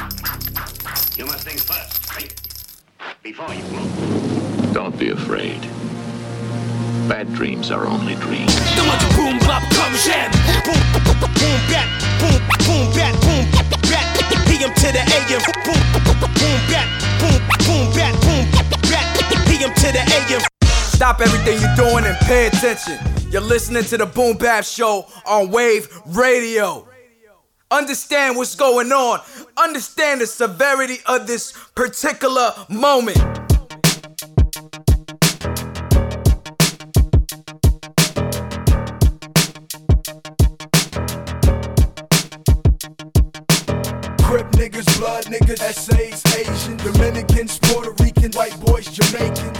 You must think first, right? Before you move. Don't be afraid. Bad dreams are only dreams. boom bop come jam. Boom boom bat boom boom bat boom bat. PM to the AM. Boom boom bat boom boom bat boom bat. PM to the AM. Stop everything you're doing and pay attention. You're listening to the Boom Bap Show on Wave Radio. Understand what's going on. Understand the severity of this particular moment. Crip niggas, blood niggas, essays, Asians, Dominicans, Puerto Ricans, white boys, Jamaicans,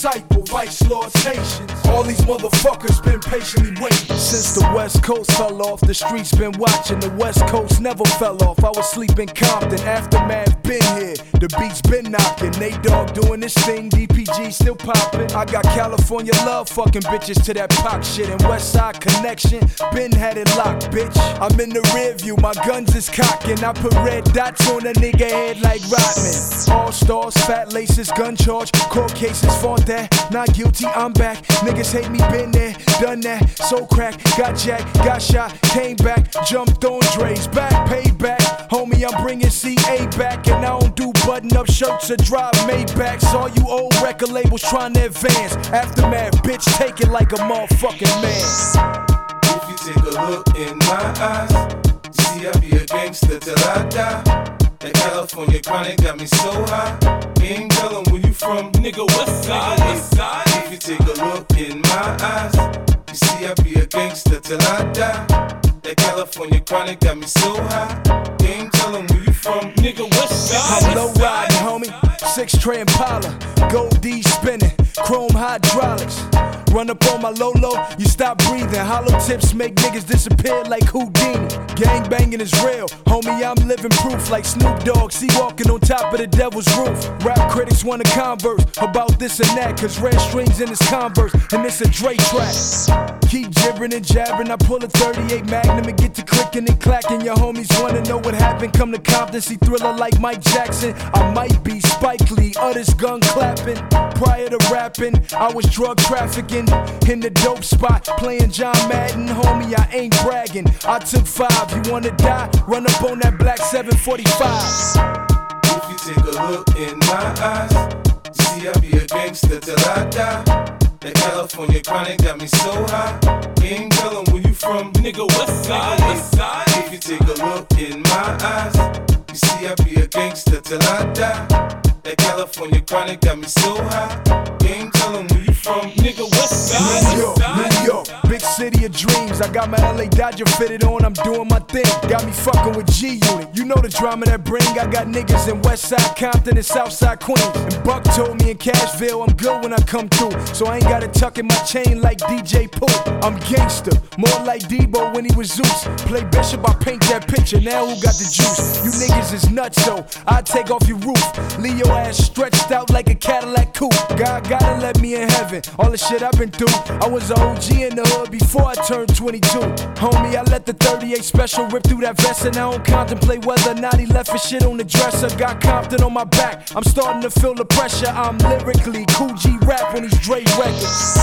Disciples, vice lords, Haitians. All these motherfuckers been patiently waiting. Since the West Coast fell off, the streets been watching. The West Coast never fell off. I was sleeping Compton, aftermath been here. The beats been knocking. Nate Dogg doing this thing, DPG still popping. I got California love fucking bitches to that pop shit. And West Side connection, been had it locked, bitch. I'm in the rear view, my guns is cocking. I put red dots on a nigga head like Rodman. All stars, fat laces, gun charge, court cases, fought that. Not guilty, I'm back. Niggas hate me, been there, done that. So crack, got jacked, got shot, came back, jumped on Dre's back, payback. Homie, I'm bringing CA back, and I don't do button up shirts or drive Maybachs. All you old record labels trying to advance. Aftermath, bitch, take it like a motherfucking man. If you take a look in my eyes, you see I be a gangster till I die. That California chronic got me so high. Ain't tellin' where you from, nigga. West side, west side. If you take a look in my eyes, you see I be a gangster till I die. That California chronic got me so high. Ain't tellin' where you from, nigga. what's up? I'm low riding, homie. Six tray Impala, gold D spinning, chrome hydraulics. Run up on my Lolo, you stop breathing. Hollow tips make niggas disappear like Houdini. Gang banging is real, homie. I'm living proof like Snoop Dogg. See walking on top of the devil's roof. Rap critics wanna converse about this and that, cause red strings in his Converse, and it's a Dre track. Keep jibbering and jabbering. I pull a 38 Magnum and get to clicking and clacking. Your homies wanna know what happened. Come to Compton, see thriller like Mike Jackson. I might be Spike Lee, others gun clapping. Prior to rapping, I was drug trafficking in the dope spot, playing John Madden. Homie, I ain't bragging. I took five. You wanna die? Run up on that black 745. If you take a look in my eyes, you see I be a gangster till I die. That California chronic got me so high. Ain't tellin' where you from, nigga. West side, west side. If you take a look in my eyes, you see I be a gangster till I die. That California chronic got me so high. Ain't tellin' where you from, nigga. West side, New York, New York, big city of dreams. I got my LA Dodger fitted on, I'm doing my thing. Got me fucking with G Unit. You know the drama that bring. I got niggas in Westside Compton and Southside Queens. And Buck told me in Cashville I'm good when I come through. So I ain't gotta tuck in my chain like DJ Pooh. I'm gangster, more like Debo when he was Zeus. Play Bishop, I paint that picture. Now who got the juice? You niggas is nuts, so I take off your roof. Your ass stretched out like a Cadillac coupe. God gotta let me in heaven. All the shit I've been through. I was a OG in the hood before I turned 22. Homie, I let the 38 special rip through that vest, and I don't contemplate whether or not he left his shit on the dresser. Got Compton on my back. I'm starting to feel the pressure. I'm lyrically Kool G Rap on these Dre records.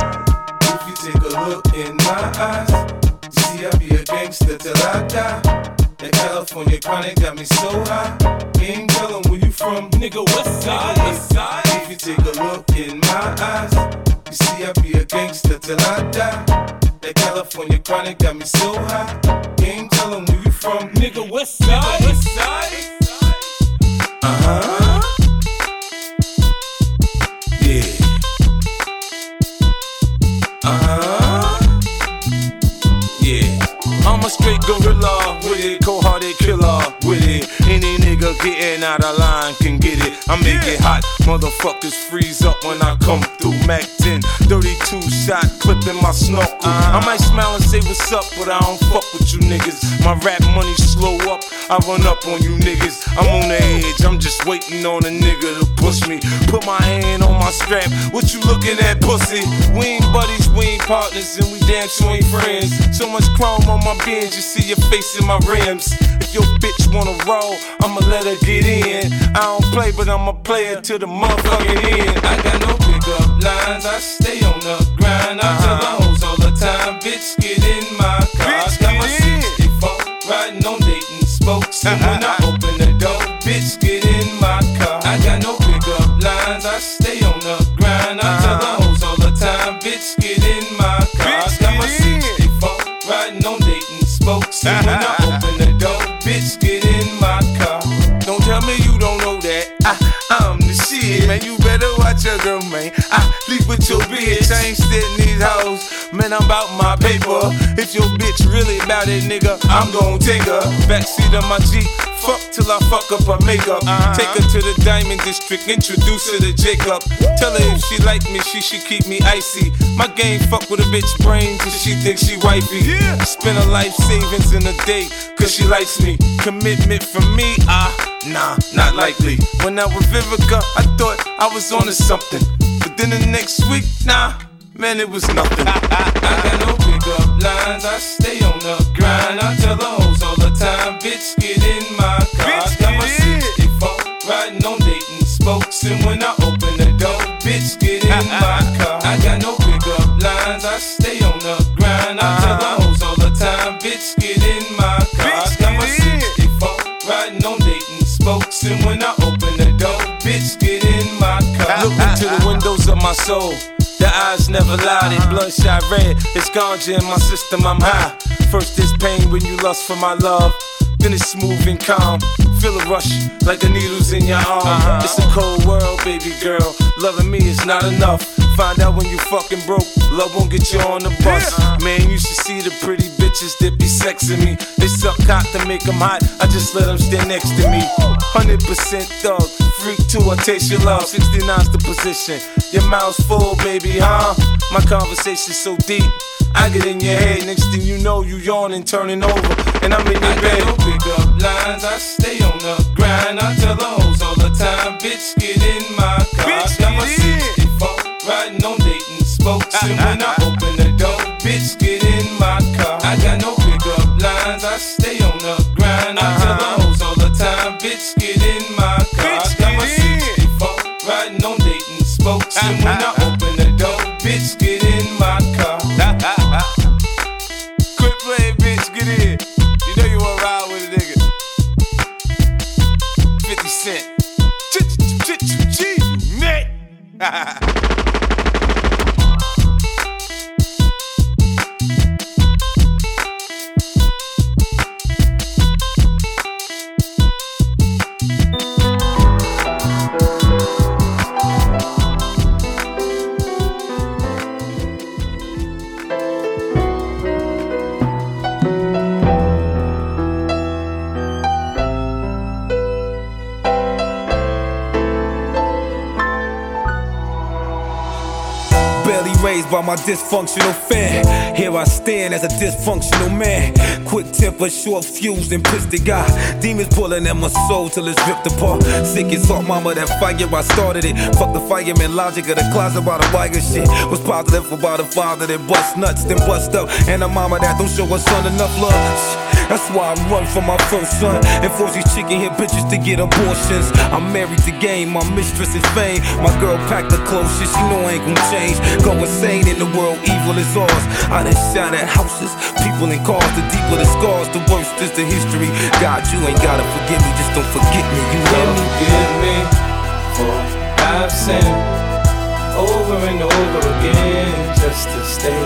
If you take a look in my eyes, see I be a gangster till I die. That California chronic got me so high. Ain't tellin' where you from, nigga. West side, west side. If you take a look in my eyes, you see I be a gangster till I die. That California chronic got me so high. Ain't tellin' where you from, nigga. West side, west side. Uh huh. I'm a straight gorilla with it, cold hearted killer with it. Nigga getting out of line can get it. I make it hot, motherfuckers freeze up when I come through. Mac 10, 32 shot, clipping my snorkel. I might smile and say what's up, but I don't fuck with you niggas. My rap money slow up, I run up on you niggas. I'm on the edge, I'm just waiting on a nigga to push me. Put my hand on my strap, what you looking at, pussy? We ain't buddies, we ain't partners, and we damn sure ain't friends. So much chrome on my bins, you see your face in my rims. If your bitch wanna roll, I'ma let her get in. I don't play, but I'ma play it to the motherfucking end. I got no pickup lines, I stay on the grind. I tell the uh-huh. hoes all the time, bitch, get in my If your bitch really about it, nigga, I'm gon' take her. Backseat of my Jeep. Fuck till I fuck up her makeup. Take her to the Diamond District, introduce her to Jacob. Tell her if she like me, she should keep me icy. My game fuck with a bitch brain till she thinks she wifey. Spend her life savings in a day, cause she likes me. Commitment from me, ah, nah, not likely. When I was Vivica, I thought I was on to something. But then the next week, nah, man, it was nothing. I got no lines, I stay on the grind. I tell the hoes all the time, bitch, get in my car. Bitch, got my 64 riding on Dayton spokes. And when I open the door, bitch, get in my car. I got no pickup lines, I stay on the grind. I tell the hoes all the time, bitch, get in my car. Bitch, got my 64 riding on Dayton spokes. And when I open the door, bitch, get in my car. Look into the windows of my soul. Eyes never lie, they bloodshot red. It's ganja in my system, I'm high. First there's pain when you lust for my love. Then it's smooth and calm. Feel a rush like the needles in your arm. Uh-huh. It's a cold world, baby girl. Loving me is not enough. Find out when you fucking broke. Love won't get you on the bus. Man, you should see the pretty bitches that be sexing me. They suck cock to make them hot. I just let them stand next to me. 100% thug. Freak too, I taste your love. 69's the position. Your mouth's full, baby, huh? My conversation's so deep. I get in your head, next thing you know, you yawning, turning over, and I'm in your bed. I got no pickup lines, I stay on the grind. I tell the hoes all the time, bitch, get in my car. Bitch, got my 64 riding on Dayton spokes, and when I open my dysfunctional fan. Here I stand as a dysfunctional man. Quick temper, short fused, and pissed the guy. Demons pulling at my soul till it's ripped apart. Sick as salt, mama, that fire, I started it. Fuck the fireman logic of the closet by the wire shit. Was positive about a father that bust nuts, then bust up. And a mama that don't show her son enough love. That's why I run for my first son and force these chicken hit bitches to get abortions. I'm married to game, my mistress is fame. My girl packed the clothes, shit, she know I ain't gon' change. Go insane in the world, evil is ours. I done shot at houses, people in cars. The deeper the scars, the worse is the history. God, you ain't gotta forgive me, just don't forget me. You hear me? Forgive me for I've sinned over and over again just to stay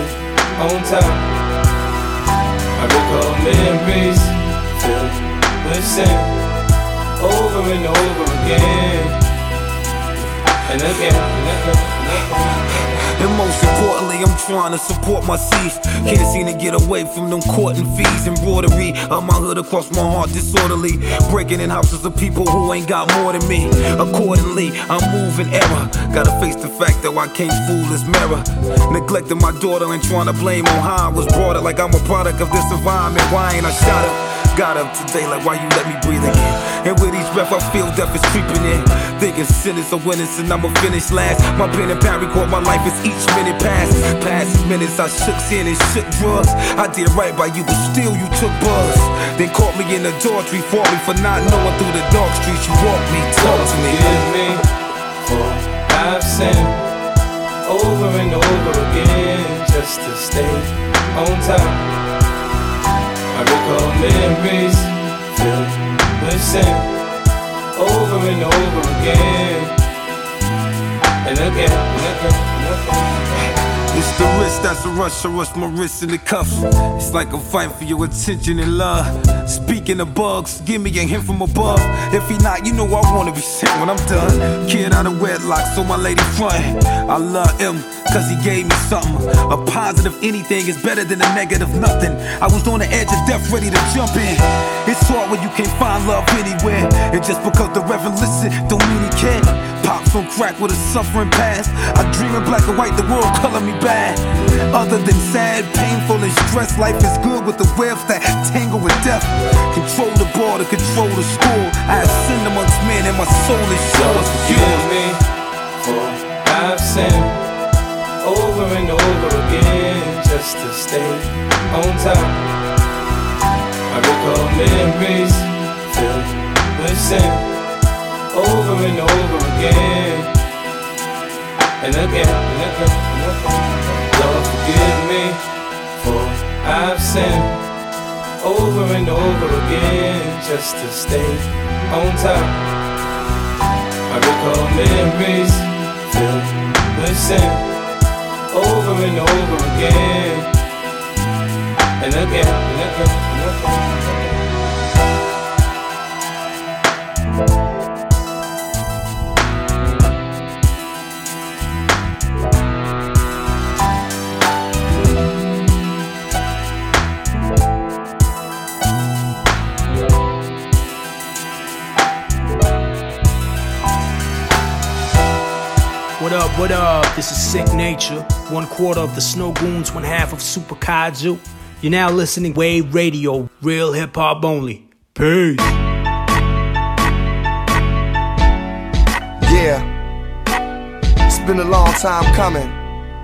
on top. I recall memories filled with sin over and over again. and again, and again, and most importantly, I'm trying to support my seeds. Can't seem to get away from them court and fees. Embroidery On my hood across my heart disorderly. Breaking in houses of people who ain't got more than me. Accordingly, I'm moving error. Gotta face the fact that I can't fool this mirror. Neglecting my daughter and trying to blame on how I was brought up like I'm a product of this environment. Why ain't I shot up? Got up today, like why you let me breathe again? And with each breath, I feel death is creeping in. Thinking sinners are winners and I'ma finish last. My pen and pad record my life as each minute passed. Past minutes, I shook sin and shook drugs. I did right by you, but still you took buzz. Then caught me in the tree, fought me for not knowing through the dark streets. You walked me, talk to me. Forgive me for I've sinned over and over again just to stay on top. I recall memories filled with sin over and over again and again. And again. That's a rush, I rush my wrist in the cuffs. It's like I'm fighting for your attention and love. Speaking of bugs, give me a hint from above. If he not, you know I wanna be sick when I'm done. Kid out of wedlock, so my lady front. I love him, cause he gave me something. A positive anything is better than a negative nothing. I was on the edge of death, ready to jump in. It's hard when you can't find love anywhere. And just because the reverend listen, don't mean he can. Pops on crack with a suffering past. I dream in black and white, the world color me bad. Other than sad, painful, and stress, life is good with the webs that tangle with death. Control the border, control the school. I have sinned amongst men, and my soul is yours. Forgive me for I've sinned over and over again just to stay on top. I recall memories filled with sin over and over again and again and again and again. Lord, forgive me for I've sinned over and over again just to stay on top. I recall memories filled with sin over and over again and again and again and again. What up, what up? This is Sicknature. One quarter of the Snowgoons, one half of Super Kaiju. You're now listening Wave Radio, real hip hop only. Peace. Yeah, it's been a long time coming.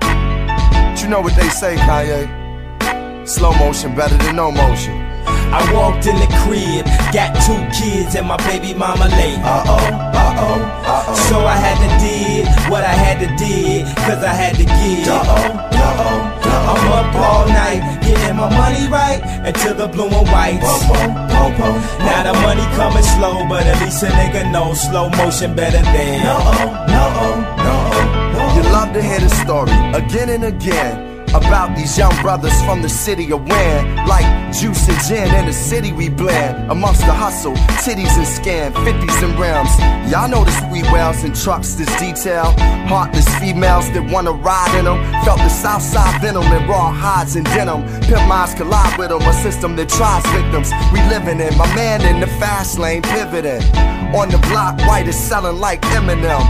But you know what they say, Kanye? Slow motion better than no motion. I walked in the crib, got two kids and my baby mama late. Uh oh, uh oh, uh oh. So I had to did what I had to did, cause I had to give. Uh oh, uh oh, I'm up all night, getting my money right until the blue and whites. Now the money coming slow, but at least a nigga knows slow motion better than. No, no, no. You love to hear the story again and again. About these young brothers from the city of Wynn Like juice and gin in the city we blend Amongst the hustle, titties and scan, 50s and rims Y'all know the sweet wells and trucks this detail. Heartless females that wanna ride in them Felt the south side venom in raw hides and denim. Pimp minds collide with them, a system that tries victims. We living in, my man in the fast lane pivoting. On the block, white is selling like Eminem.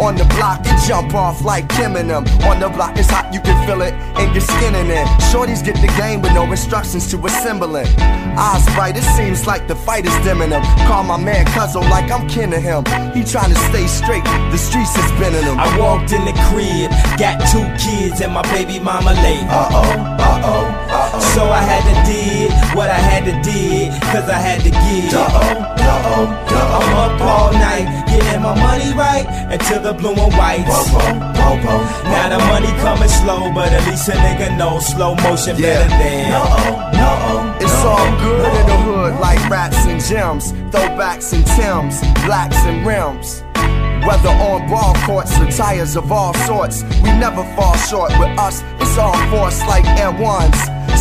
On the block, you jump off like Kim and them. On the block, it's hot, you can feel it. In your skin in. Shorties get the game with no instructions to assemble it. Eyes bright, it seems like the fight is dimming him. Call my man Cuzzo like I'm kin to him. He trying to stay straight, the streets is spinning him. I walked in the crib, got two kids and my baby mama late. Uh oh, uh oh, uh oh. So I had to did what I had to did, cause I had to give. Uh oh, uh oh, uh oh. I'm up all night, getting my money right until the blue and whites. Now the money coming slow, but at least a nigga know slow motion better than. It's all good in the hood, like rats and gems, throwbacks and Tims, blacks and rims. Whether on ball courts or tires of all sorts, we never fall short. With us, it's all force like Air Ones.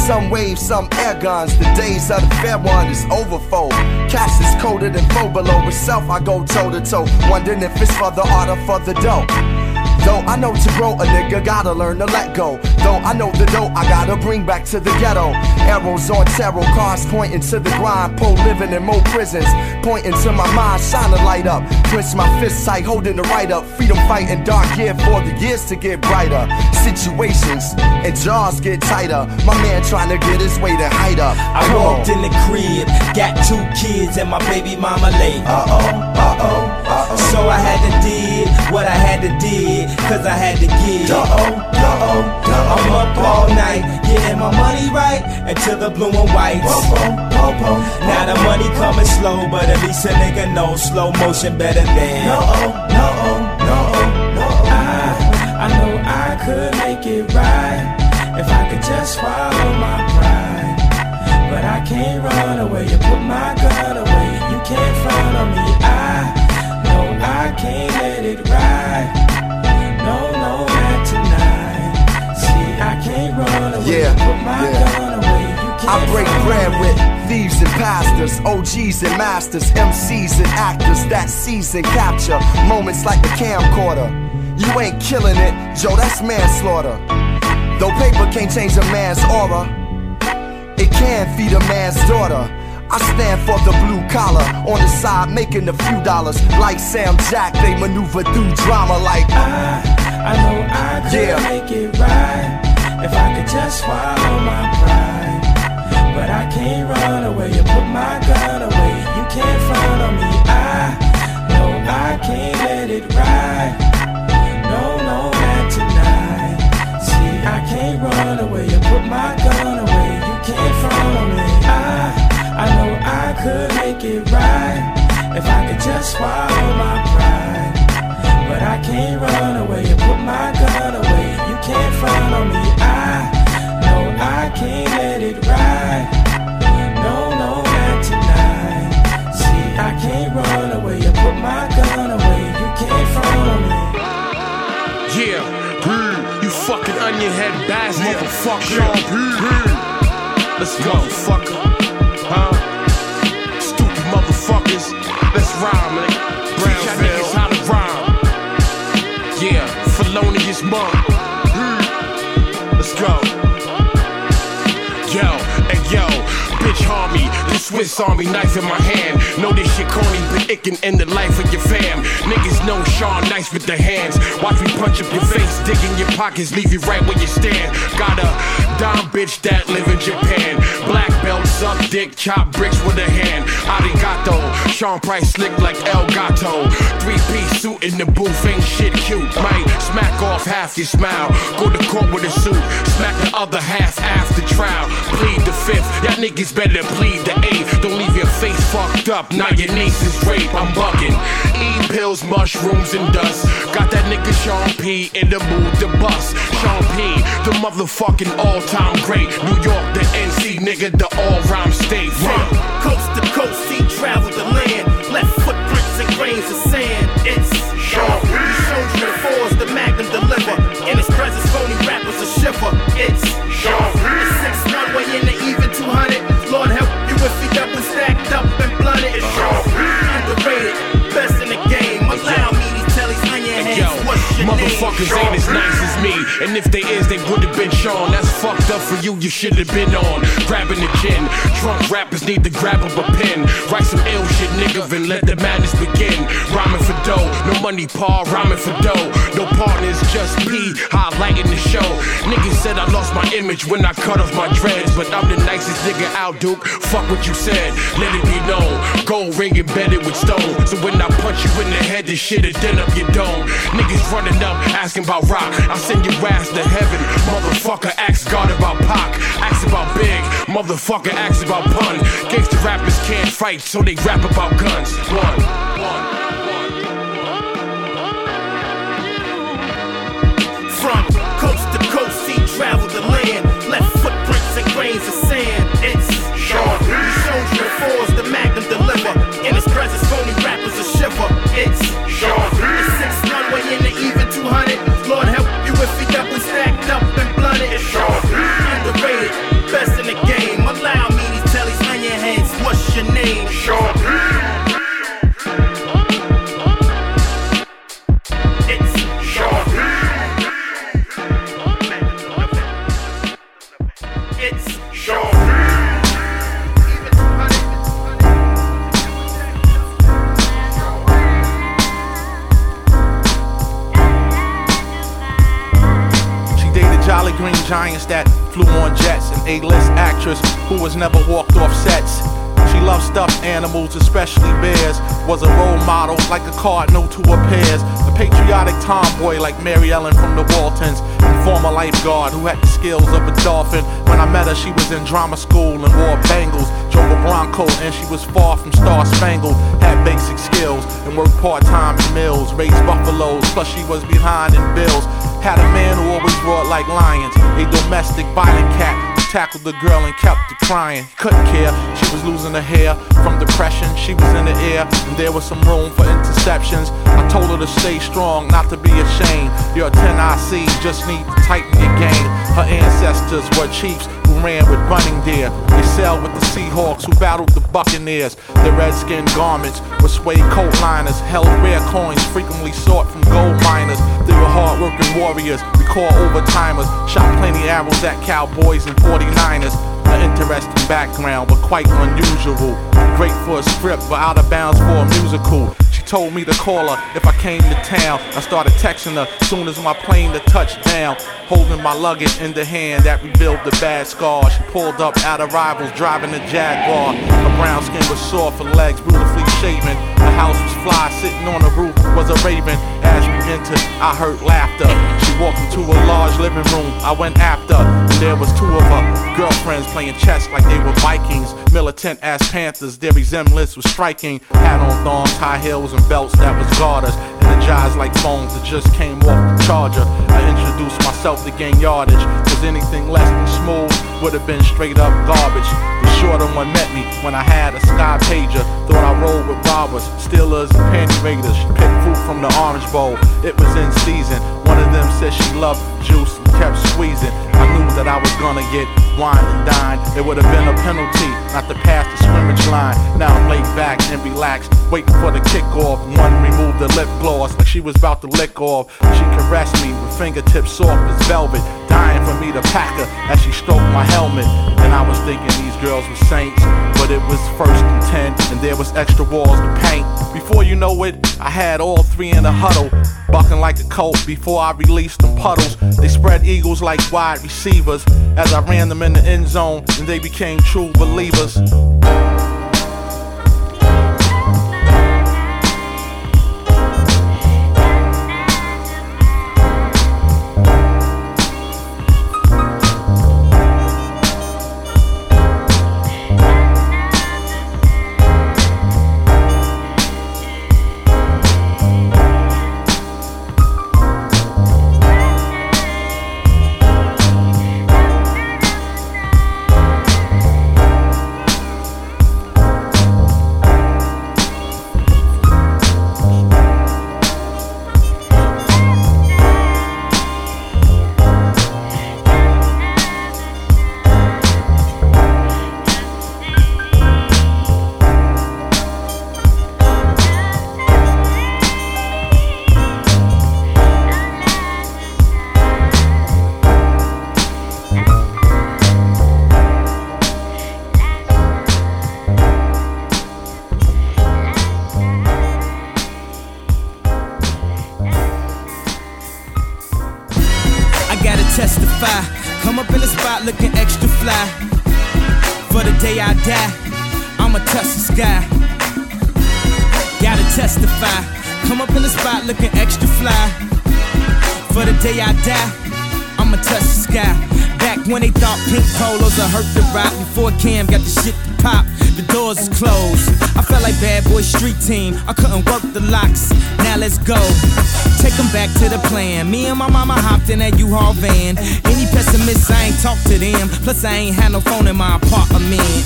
Some waves, some air guns. The days of the fair one is over, overfold. Cash is colder than foe below. With self, I go toe to toe. Wondering if it's for the art or for the dough. Though I know to grow a nigga gotta learn to let go. Though I know the dough I gotta bring back to the ghetto. Arrows on tarot cars pointing to the grind. Poor living in more prisons. Pointing to my mind, shine a light up. Clench my fist tight, holding the right up. Freedom fighting dark year for the years to get brighter. Situations and jaws get tighter. My man trying to get his way to height up. I walked in the crib, got two kids and my baby mama late. Uh oh, uh oh, uh oh. So I had to did what I had to did, cause I had to give. Uh oh, uh oh, I'm up all night, getting my money right until the blue and white. Now the money coming slow, but at least a nigga know slow motion better than. No, no, no, no. I, I know I could make it right if I could just swallow my pride. But I can't run away and put my gun away. You can't front on me. I can't let it ride. No, no, not tonight. See, I can't run away Yeah, put my yeah. gun away. I break bread with thieves and pastors, OGs and masters, MCs and actors that season capture moments like a camcorder. You ain't killing it, Joe, that's manslaughter. Though paper can't change a man's aura, it can feed a man's daughter. I stand for the blue collar on the side, making a few dollars. Like Sam Jack, they maneuver through drama like. I, I know I could Yeah. make it right if I could just swallow my pride. But I can't run away you put my gun away. You can't front on me. I know I can't let it ride. No, no, not tonight. See, I can't run away and put my gun away. You can't front could make it right if I could just swallow my pride. But I can't run away and put my gun away. You can't front on me. I know I can't let it ride. No, no, not tonight. See, I can't run away and put my gun away. You can't front on me. Yeah, you fucking onion head bastard, motherfucker. Let's go, fucker. Motherfuckers. Let's rhyme, nigga. Brown niggas how to rhyme. Yeah, felonious monk. Hmm. Let's go. Yo, hey yo, bitch harm me. Swiss Army knife in my hand. Know this shit corny, but it can end the life of your fam. Niggas know Sean nice with the hands. Watch me punch up your face, dig in your pockets, leave you right where you stand. Got a dime bitch that live in Japan. Black belt, suck dick, chop bricks with a hand. Arigato, Sean Price slick like El Gato. Three piece suit in the booth, ain't shit cute. Might smack off half your smile. Go to court with a suit, smack the other half after trial. Plead the fifth, y'all niggas better plead the eighth. Don't leave your face fucked up, now your niece is rape. I'm bugging. Eat pills, mushrooms, and dust. Got that nigga Sean P in the mood to bust. Sean P, the motherfucking all-time great. New York, the NC nigga, the all-rhyme state. From coast to coast, he traveled the land. Left footprints and grains of sand. It's Sean P. He showed you the fours, the magnum deliver. In his presence, phony rappers a shiver. It's Sean P. motherfuckers ain't as nice as me. And if they is, they would've been Sean. That's fucked up for you, you should've been on. Grabbing the gin. Drunk rappers need to grab up a pen. Write some ill shit, nigga, and let the madness begin. Rhyming for dough, no money, Paul, rhyming for dough. No partners, just P, highlighting the show. Niggas said I lost my image when I cut off my dreads. But I'm the nicest nigga out, Duke. Fuck what you said, let it be known. Gold ring embedded with stone. So when I punch you in the head, this shit'll dent up your dome. Niggas running up, asking about rock. I send your ass to heaven. Motherfucker, ask God about Pac. Ask about Big. Motherfucker, ask about pun. Gangsta rappers can't fight, so they rap about guns. One, one. From lifeguard who had the skills of a dolphin. When I met her, she was in drama school and wore bangles. Drove a Bronco and she was far from star spangled. Had basic skills and worked part time in mills. Raised buffaloes, plus she was behind in bills. Had a man who always roared like lions. A domestic violent cat tackled the girl and kept her crying. Couldn't care, she was losing her hair from depression. She was in the air, and there was some room for interceptions. I told her to stay strong, not to be ashamed. You're a 10 IC, just need to tighten your game. Her ancestors were chiefs ran with running deer. They sailed with the Seahawks who battled the Buccaneers. Their redskin garments were suede coat liners, held rare coins frequently sought from gold miners. They were hard-working warriors, we call overtimers. Shot plenty arrows at cowboys and 49ers. An interesting background, but quite unusual. Great for a script, but out of bounds for a musical. Told me to call her if I came to town. I started texting her soon as my plane to touch down. Holding my luggage in the hand that revealed the bad scar. She pulled up at arrivals driving a Jaguar. Her brown skin was soft, her legs beautifully shaven. The house was fly, sitting on the roof was a raven. As we entered, I heard laughter. She walked into a large living room. I went after, there was two of her girlfriends playing chess like they were Vikings. Militant as Panthers, their resemblance was striking. Hat on thongs, high heels, and belts that was garters. Energized like phones that just came off the charger. I introduced myself to gain yardage. Cause anything less than smooth would have been straight up garbage. The shorter one met me when I had a sky pager. Thought I rolled with robbers, stealers, and panty raiders. Picked fruit from the orange bowl. It was in season. One of them said she loved juice and kept squeezing. I knew that I was gonna get wine and dine. It would have been a penalty not to pass the scrimmage line. Now I'm laid back and relaxed, waiting for the kickoff. One removed the lip gloss like she was about to lick off. She caressed me with fingertips soft as velvet, dying for me to pack her as she stroked my helmet. And I was thinking these girls were saints, but it was first and ten, and there was extra walls to paint. Before you know it, I had all three in a huddle, bucking like a colt before I released them puddles. They spread eagles like wide receivers as I ran them in the end zone, and they became true believers. Before Cam got the shit to pop. The doors is closed. I felt like bad boy street team. I couldn't work the locks. Now let's go. Take 'em back to the plan. Me and my mama hopped in that U-Haul van. Any pessimists, I ain't talk to them. Plus, I ain't had no phone in my apartment.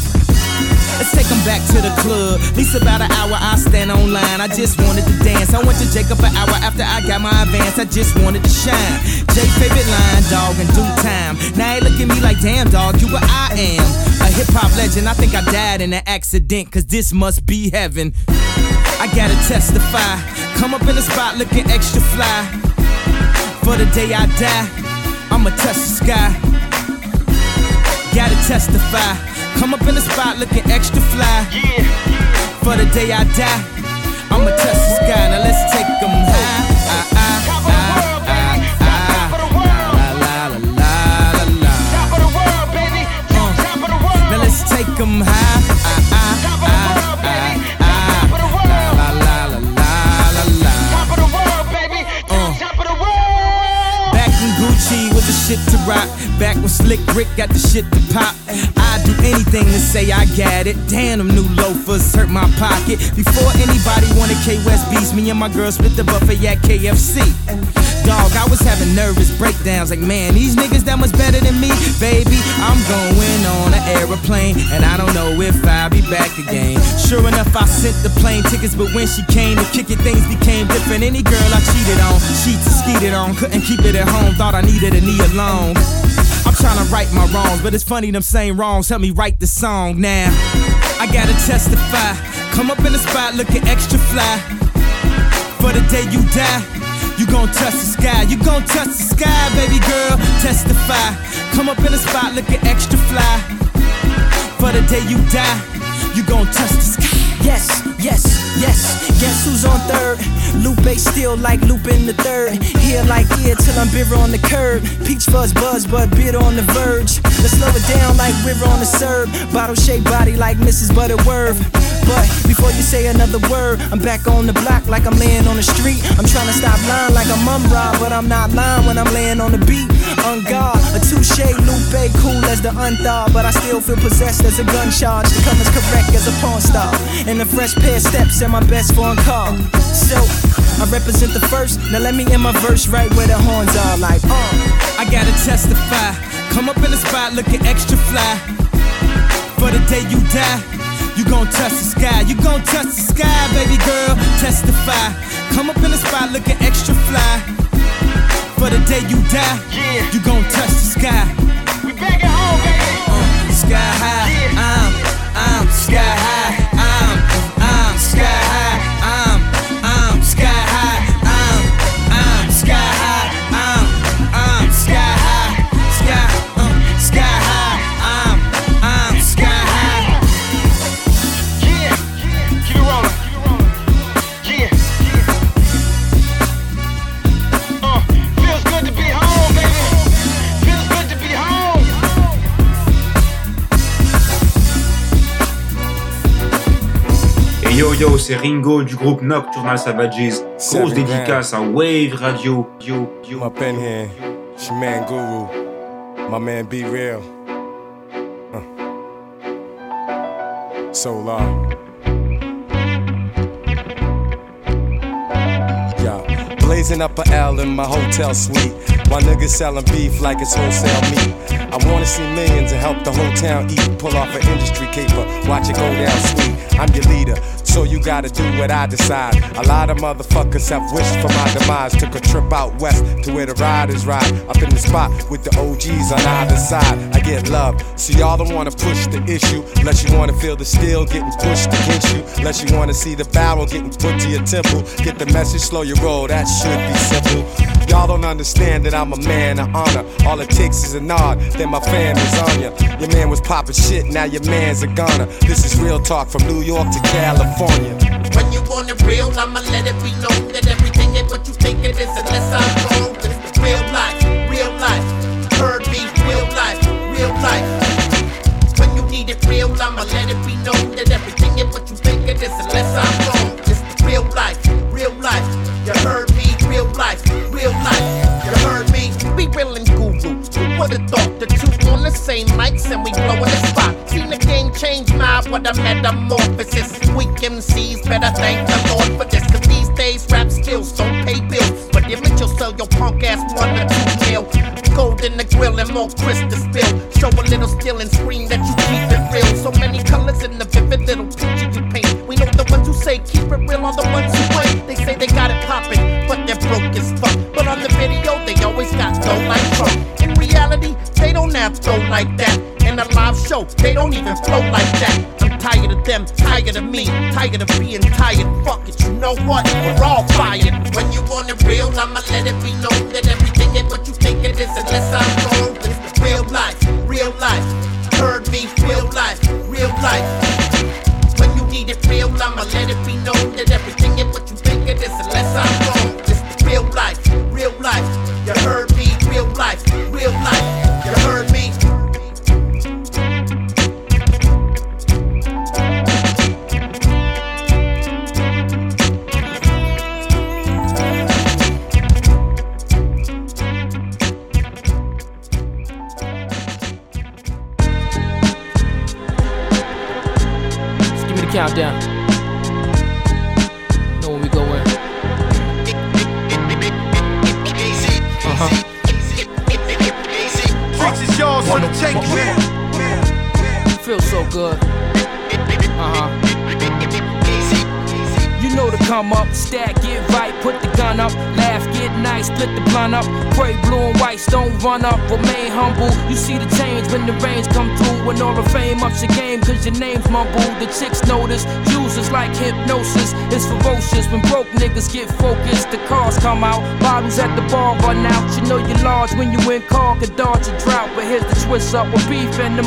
Let's take 'em back to the club. At least about an hour I stand online. I just wanted to dance. I went to Jacob an hour after I got my advance. I just wanted to shine. Jay favorite line, dog, in due time. Now he look at me like, damn, dog, you what I am. Hip hop legend. I think I died in an accident, cause this must be heaven. I gotta testify. Come up in the spot looking extra fly. For the day I die, I'ma touch the sky. Gotta testify. Come up in the spot looking extra fly. Yeah. For the day I die, I'ma touch the sky. Now let's take 'em high. Rock. Back when Slick Rick got the shit to pop. I'd do anything to say I got it. Damn, them new loafers hurt my pocket. Before anybody wanted K West beats, me and my girl split the buffet at KFC. Dog, I was having nervous breakdowns like, man, these niggas that much better than me. Baby, I'm going on an aeroplane, and I don't know if I'll be back again. Sure enough, I sent the plane tickets, but when she came to kick it, things became different. Any girl I cheated on, and skeeted on, couldn't keep it at home, thought I needed a knee alone. I'm trying to right my wrongs, but it's funny them same wrongs help me write the song now. I gotta testify, come up in the spot looking extra fly. For the day you die, you gon' touch the sky, you gon' touch the sky, baby girl. Testify, come up in the spot looking extra fly. For the day you die, you gon' touch the sky. Yes, yes, yes. Guess who's on third? Lupe still like looping the third. Here like ear till I'm bitter on the curb. Peach fuzz buzz, but bitter on the verge. Slow it down like river on the serve. Bottle shaped body like Mrs. Butterworth. But before you say another word, I'm back on the block like I'm laying on the street. I'm trying to stop lying like I'm mum but I'm not lying when I'm laying on the beat. On guard, a touche, Lupe, cool as the unthaw, but I still feel possessed as a gun charge. To come as correct as a porn star. And a fresh pair steps and my best phone call. So, I represent the first. Now let me end my verse right where the horns are like, uh. I gotta testify. Come up in the spot looking extra fly. For the day you die, you gon' touch the sky. You gon' touch the sky, baby girl. Testify. Come up in the spot looking extra fly. For the day you die, you gon' touch the sky. We back at home, baby. Uh, sky high, I'm, I'm sky high. Yo c'est Ringo du groupe Nocturnal Savages. Grosse dédicace à Wave Radio. Yo, yo. Up in here, it's your man Guru, my man B-Real. Uh. So long. Yeah, blazing up a L in my hotel suite. My niggas selling beef like it's wholesale meat. I wanna see millions and help the whole town eat. Pull off an industry caper, watch it go down sweet. I'm your leader, so you gotta do what I decide. A lot of motherfuckers have wished for my demise. Took a trip out west to where the riders ride. Up in the spot with the OGs on either side. I get love, so y'all don't wanna push the issue. Unless you wanna feel the steel getting pushed against you. Unless you wanna see the barrel getting put to your temple. Get the message, slow your roll, that should be simple. Y'all don't understand that I'm a man of honor. All it takes is a nod, then my fam is on ya. Your man was popping shit, now your man's a gunner. This is real talk from New York to California. When you want it real, I'ma let it be known that everything ain't what you think it is unless I'm wrong. It's real life, real life. You heard me, real life, real life. When you need it real, I'ma let it be known that everything ain't what you think it is unless I'm wrong. It's real life, real life. You heard me, real life, real life. You heard me. Be real and would've thought the two on the same mics and we blowing the spot? Seen the game change now, what a metamorphosis. Weak MCs better thank the Lord for this, cause these days rap skills don't pay bills. But image you'll sell your punk ass one or two mil. Gold in the grill and more crystal spill. Show a little skill and scream that you keep it real. So many colors in the vivid little picture you paint. We know the ones who say keep it real are the ones who ain't. Have dough like that. In a live show, they don't even flow like that. I'm tired of them, tired of me, tired of being tired. Fuck it, you know what? We're all fired. When you want it real, I'ma let it be known that everything ain't what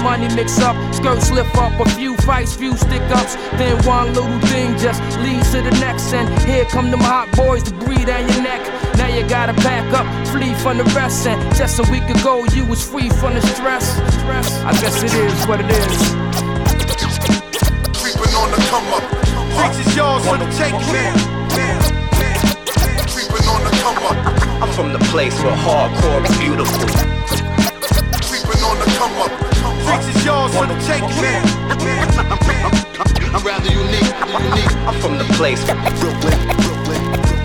money mix up. Skirts slip up, a few fights, few stick ups, then one little thing just leads to the next. And here come them hot boys to breathe down your neck. Now you gotta pack up, flee from the rest. And just a week ago, you was free from the stress. stress. I guess it is what it is. Creeping on the come up. Freaks is yours for the taking, man. Creeping on the come up. I'm from the place where hardcore is beautiful. Creeping on the come up. Freaks is yours for the taking, man. I'm rather unique, unique. I'm from the place where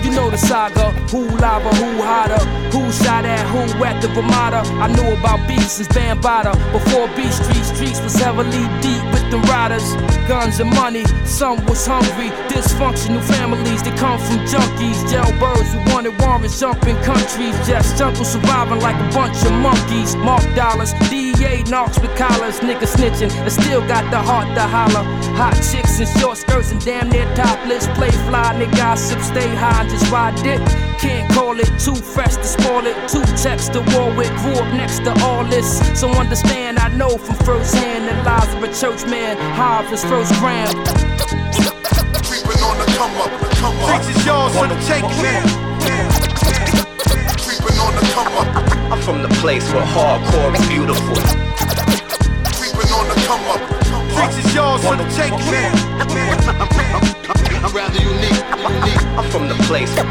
You know the saga, who lava, who hotter, who shot at who at the Ramada. I knew about beats since Bambaataa. Before Beat Street, streets was heavily deep with the riders. Guns and money, some was hungry. Dysfunctional families, they come from junkies. Jailbirds who wanted warrants, jumping countries. Just jungle surviving like a bunch of monkeys. Mark dollars, DEA knocks with collars. Niggas snitching, I still got the heart to holler. Hot chicks in short skirts and damn near topless. Play fly, nigga, gossip, stay high, and just ride dick. Can't call it too fresh to spoil it. Two texts to Warwick, grew up next to all this. So understand, I know from first hand the lives of a church man. High of his first gram. Creeping on the come up. Come up. Freaks is yours for the taking, man. Creeping on the come up. I'm from the place where hardcore is beautiful. Creeping on the come up. Freaks is yours for the taking, man. I'm rather unique, unique. I'm from the place where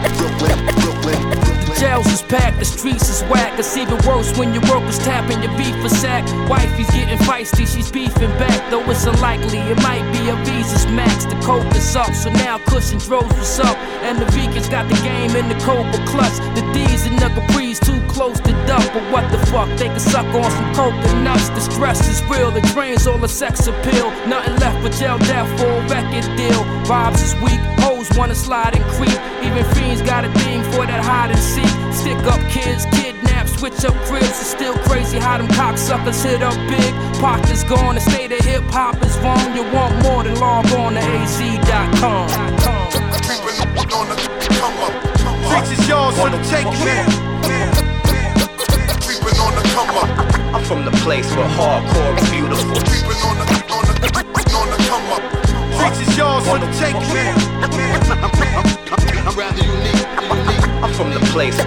The jails is packed, the streets is whack. It's even worse when your workers tapping your beef for sack. Wifey's getting feisty, she's beefing back. Though it's unlikely, it might be a Visa's max. The coke is up, so now Cushion throws what's up. And the vegans got the game in the Cobra clutch. The D's and the Capri's too close to dump. But what the fuck, they can suck on some coconuts. The stress is real, it drains all the sex appeal. Nothing left but jail death for a record deal. Vibes is weak, hoes wanna slide and creep. Even fiends got a thing for that hide and seek. Stick up kids, kidnap, switch up cribs. It's still crazy how them cocksuckers hit up big. Pockets gone, the state of hip hop is wrong. You want more than log on to az.com. Creeping on the come up. Freaks is yours for the taking, man. I'm from the place where hardcore is beautiful. Creeping on the on the on the come up. Freaks is yours for the taking. I'm rather unique, unique. I'm from the place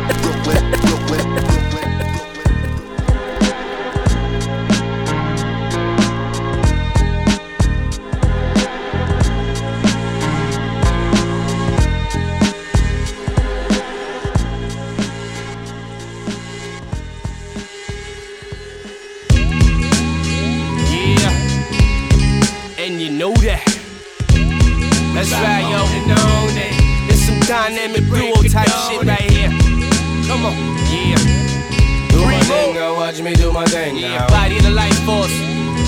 my thing Yeah, body of the life force.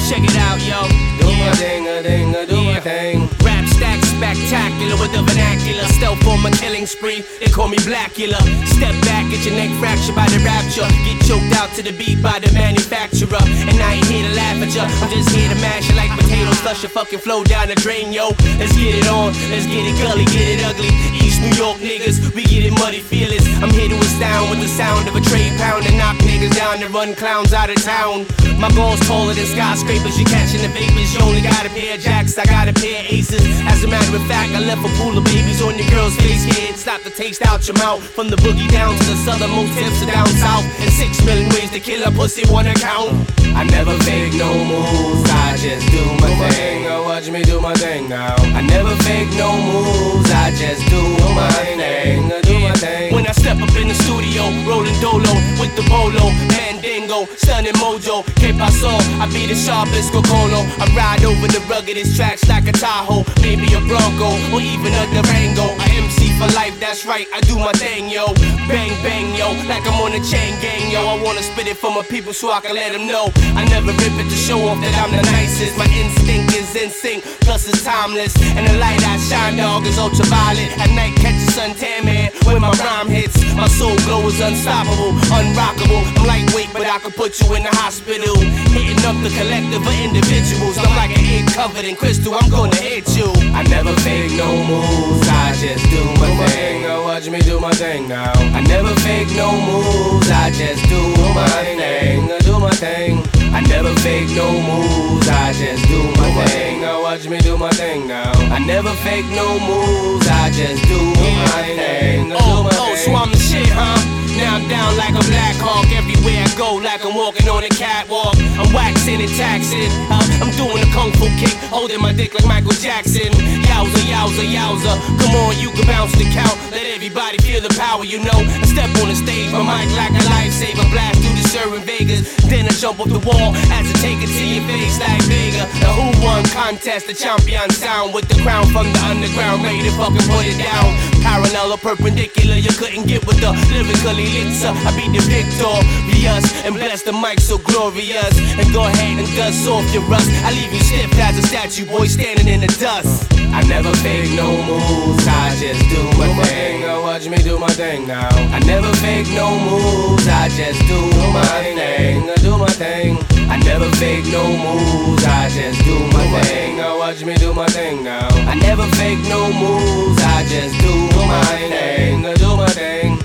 Check it out, yo. Do my Yeah. thing, a thing, a do my thing. Rap stack spectacular with the vernacular. Stealth on my killing spree. They call me Blackula. Step back, get your neck fractured by the rapture. Get choked out to the beat by the manufacturer. And I ain't here to laugh at ya. I'm just here to mash it like potatoes. Flush your fucking flow down the drain, yo. Let's get it on. Let's get it gully, get it ugly. East New York niggas, we get it muddy feelings. I'm here to astound with the sound of a trade pound and knock niggas down and run clowns out of town. My balls taller than skyscrapers. You catching the vapors. You only got a pair of jacks. I got a pair of aces. As a matter of fact, I left a pool of babies on your girl's face. Yeah, not the taste out your mouth. From the boogie down to the southernmost tips of down south. And six million ways to kill a pussy, one account. I never fake no moves, I just do my thing. Watch me do my thing now. I never fake no moves, I just do my thing. I do my thing. When I step up in the studio, rolling dolo with the bolo, mandingo, stunning mojo. Kept my soul. I be the sharpest Kokolo. I ride over the ruggedest tracks like a Tahoe, maybe a Bronco, or even a Durango. I MC for life, that's right, I do my thing, yo. Bang, bang, yo, like I'm on a chain gang, yo. I wanna spit it for my people so I can let them know. I never rip it to show off that I'm the nicest. My instinct is in sync, plus it's timeless. And the light I shine, dog, is ultraviolet. At night, catch the suntan, man, when my rhyme hits. My soul glow is unstoppable, unrockable. I'm lightweight, but I could put you in the hospital. Hitting up the collective of individuals. I'm like an egg covered in crystal, I'm gonna hit you. I never fake no moves, I just do my thing. Oh, watch me do my thing now. I never fake no moves, I just do my thing. I do my thing. I never fake no moves, I just do my thing. Oh, watch me do my thing now. I never fake no moves, I just do my thing. I do oh, my oh, so I'm the shit, huh? Now I'm down like a black hawk everywhere I go, like I'm walking on a catwalk. I'm waxing and taxing. Uh, I'm doing a kung fu kick, holding my dick like Michael Jackson. Yowza, yowza, yowza. Come on, you can bounce the count. Let everybody feel the power, you know. I step on the stage, my mic like a lifesaver. Blast through the in Vegas. Then I jump off the wall as I take it to your face like Vega. The who won contest, the champion sound with the crown from the underground. Ready to fucking put it down. Parallel or perpendicular, you couldn't get with the lyrically elixir. I be the victor, victorious and bless the mic so glorious. And go ahead and dust off your rust. I leave you stiff as a statue, boy, standing in the dust. I never fake no moves, I just do my thing. Oh, watch me do my thing now. I never fake no moves, I just do my thing. I do my thing. I never fake no moves, I just do my thing. Oh, watch me do my thing now. I never fake no moves, I just do my thing. I do my thing.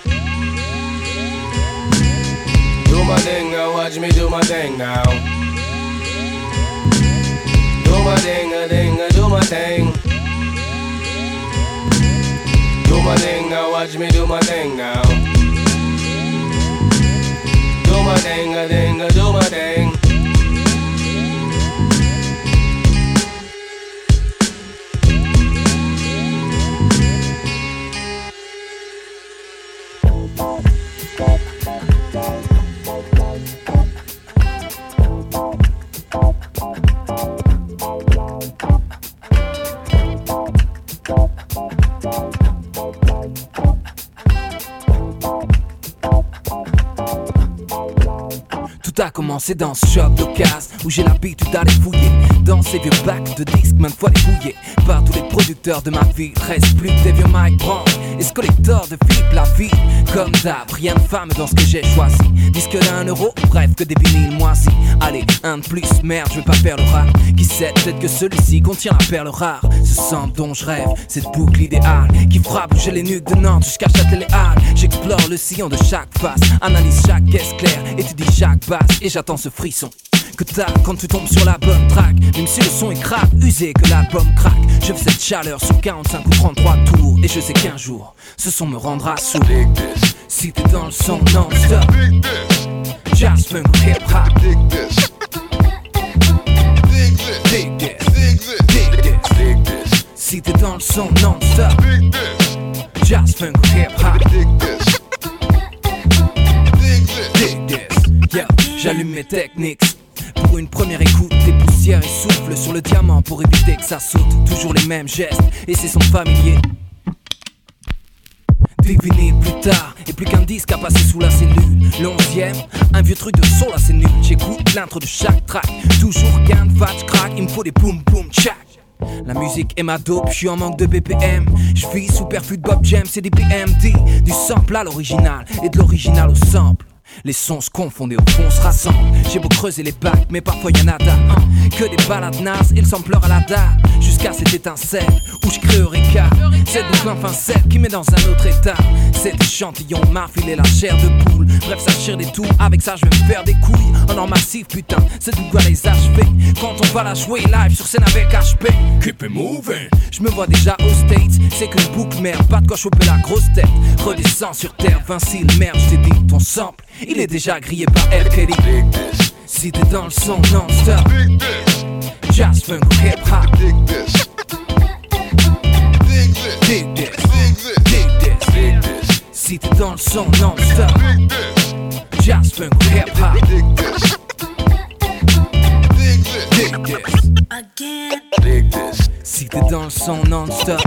Do my thing now, watch me do my thing now. Do my thing, a thing, a do my thing. Do my thing now, watch me do my thing now. Do my thing, a thing, a do my thing. C'est dans ce shop de casse où j'ai l'habitude d'aller fouiller dans ces vieux bacs de disques, maintes fois dépouillés par tous les producteurs de ma vie. Reste plus que des vieux Mike Brown et ce collector de Philippe la vie. Comme d'hab, rien de femme dans ce que j'ai choisi? Disque d'un euro, bref que des vinyles moisis. Allez, un de plus, merde, je veux pas faire le rare. Qui sait, peut-être que celui-ci contient la perle rare. Ce sample dont je rêve, cette boucle idéale qui fera bouger les nuques de Nantes jusqu'à Châtelet-Halles. J'explore le sillon de chaque face, analyse chaque caisse claire, étudie chaque basse et j'attends ce frisson que t'as quand tu tombes sur la bonne track. Même si le son est crap, usé que l'album craque. Je fais cette chaleur sur 45 ou 33 tours. Et je sais qu'un jour, ce son me rendra sourd. Si t'es dans le son non-stop, jazz, funk, hip hop. Si t'es dans le son non-stop, jazz, funk, hip hop. J'allume mes techniques. Pour une première écoute, des poussières et souffle sur le diamant pour éviter que ça saute. Toujours les mêmes gestes et c'est son familier. Des vinyles plus tard, et plus qu'un disque à passer sous la cellule. Le onzième, un vieux truc de soul assez nul. J'écoute l'intro de chaque track, toujours qu'un fat crack, il me faut des boom boom tchac. La musique est ma dope, je suis en manque de BPM. Je vis sous perfus de Bob James et des PMD. Du sample à l'original et de l'original au sample. Les sons se confondent et au fond se rassemblent. J'ai beau creuser les bacs, mais parfois y'en a d'un. Que des balades nazes et le sampleur à la dalle. Jusqu'à cette étincelle où je crée cas. Cette boucle enfin celle qui met dans un autre état. Cet échantillon m'a filé la chair de poule. Bref, ça chire des tours. Avec ça, je vais me faire des couilles. En or massif, putain, c'est double à les achever. Quand on va la jouer live sur scène avec HP. Keep it moving. Je me vois déjà aux States. C'est qu'une boucle merde, pas de quoi choper la grosse tête. Redescends sur terre, Vinci, merde, je t'ai dit ton sample. Il est déjà grillé par R. Kelly. Si t'es dans le son non-stop, jazz, funk, hip hop. Dig this. Dig this. Dig this. Si t'es dans le son non-stop, jazz, funk, hip hop. again. Si t'es dans le son non-stop,